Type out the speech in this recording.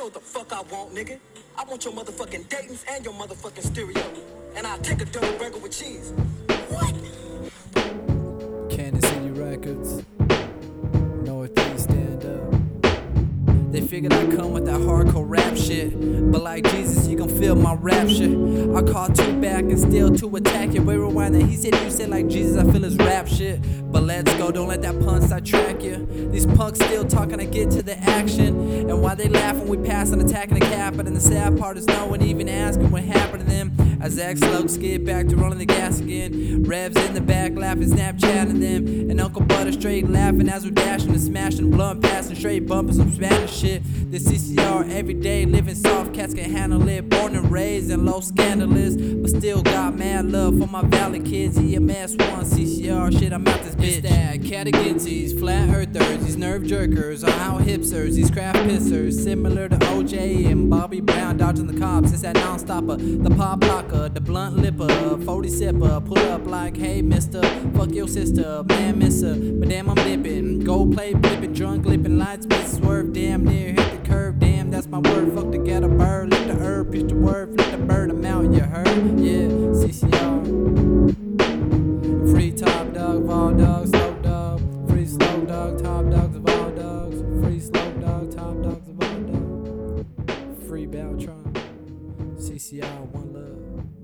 know what the fuck I want, nigga. I want your motherfucking Dayton's and your motherfucking stereo. And I'll take a double burger with cheese. What? Figured I'd come with that hardcore rap shit. But like Jesus, you gon' feel my rap shit. I call two back and still to attack you. Wait, rewind that. He said you said like Jesus, I feel his rap shit. But let's go, don't let that pun sidetrack you. These punks still talking to get to the action. And while they laugh when we pass on attacking the cap, but in the sad part is no one even asking what happened to them. As X slugs skid back to rolling the gas again. Revs in the back laughing, Snapchatting them. And Uncle Butter straight laughing as we're dashing and smashing blunt, passing straight bumping some Spanish shit. The CCR every day living soft, cats can handle it. Born and raised in low scandalous, but still got mad love for my valley kids. EMS one CCR shit, I'm out this bitch. It's that catagizzies, flat earthers, these nerve jerkers, are out hipsters, these craft pissers, similar to OJ and Bobby Brown dodging the cops. It's that non-stopper, the pop blocker, the blunt lipper, 40 sipper, pull up like, hey mister, fuck your sister, man misser, but damn I'm dipping, go play blipping, drunk lipping, lights miss swerve, damn near hit the curve, damn that's my word, fuck to get a bird, lift the herb, pitch the word, flip the bird, I'm out, you heard, yeah, CCR. Free top dog all dogs, slow dog. Free slow dog, top dogs of all dogs. Free slow dog, top dogs of all dogs. Free Beltron. CCR 1.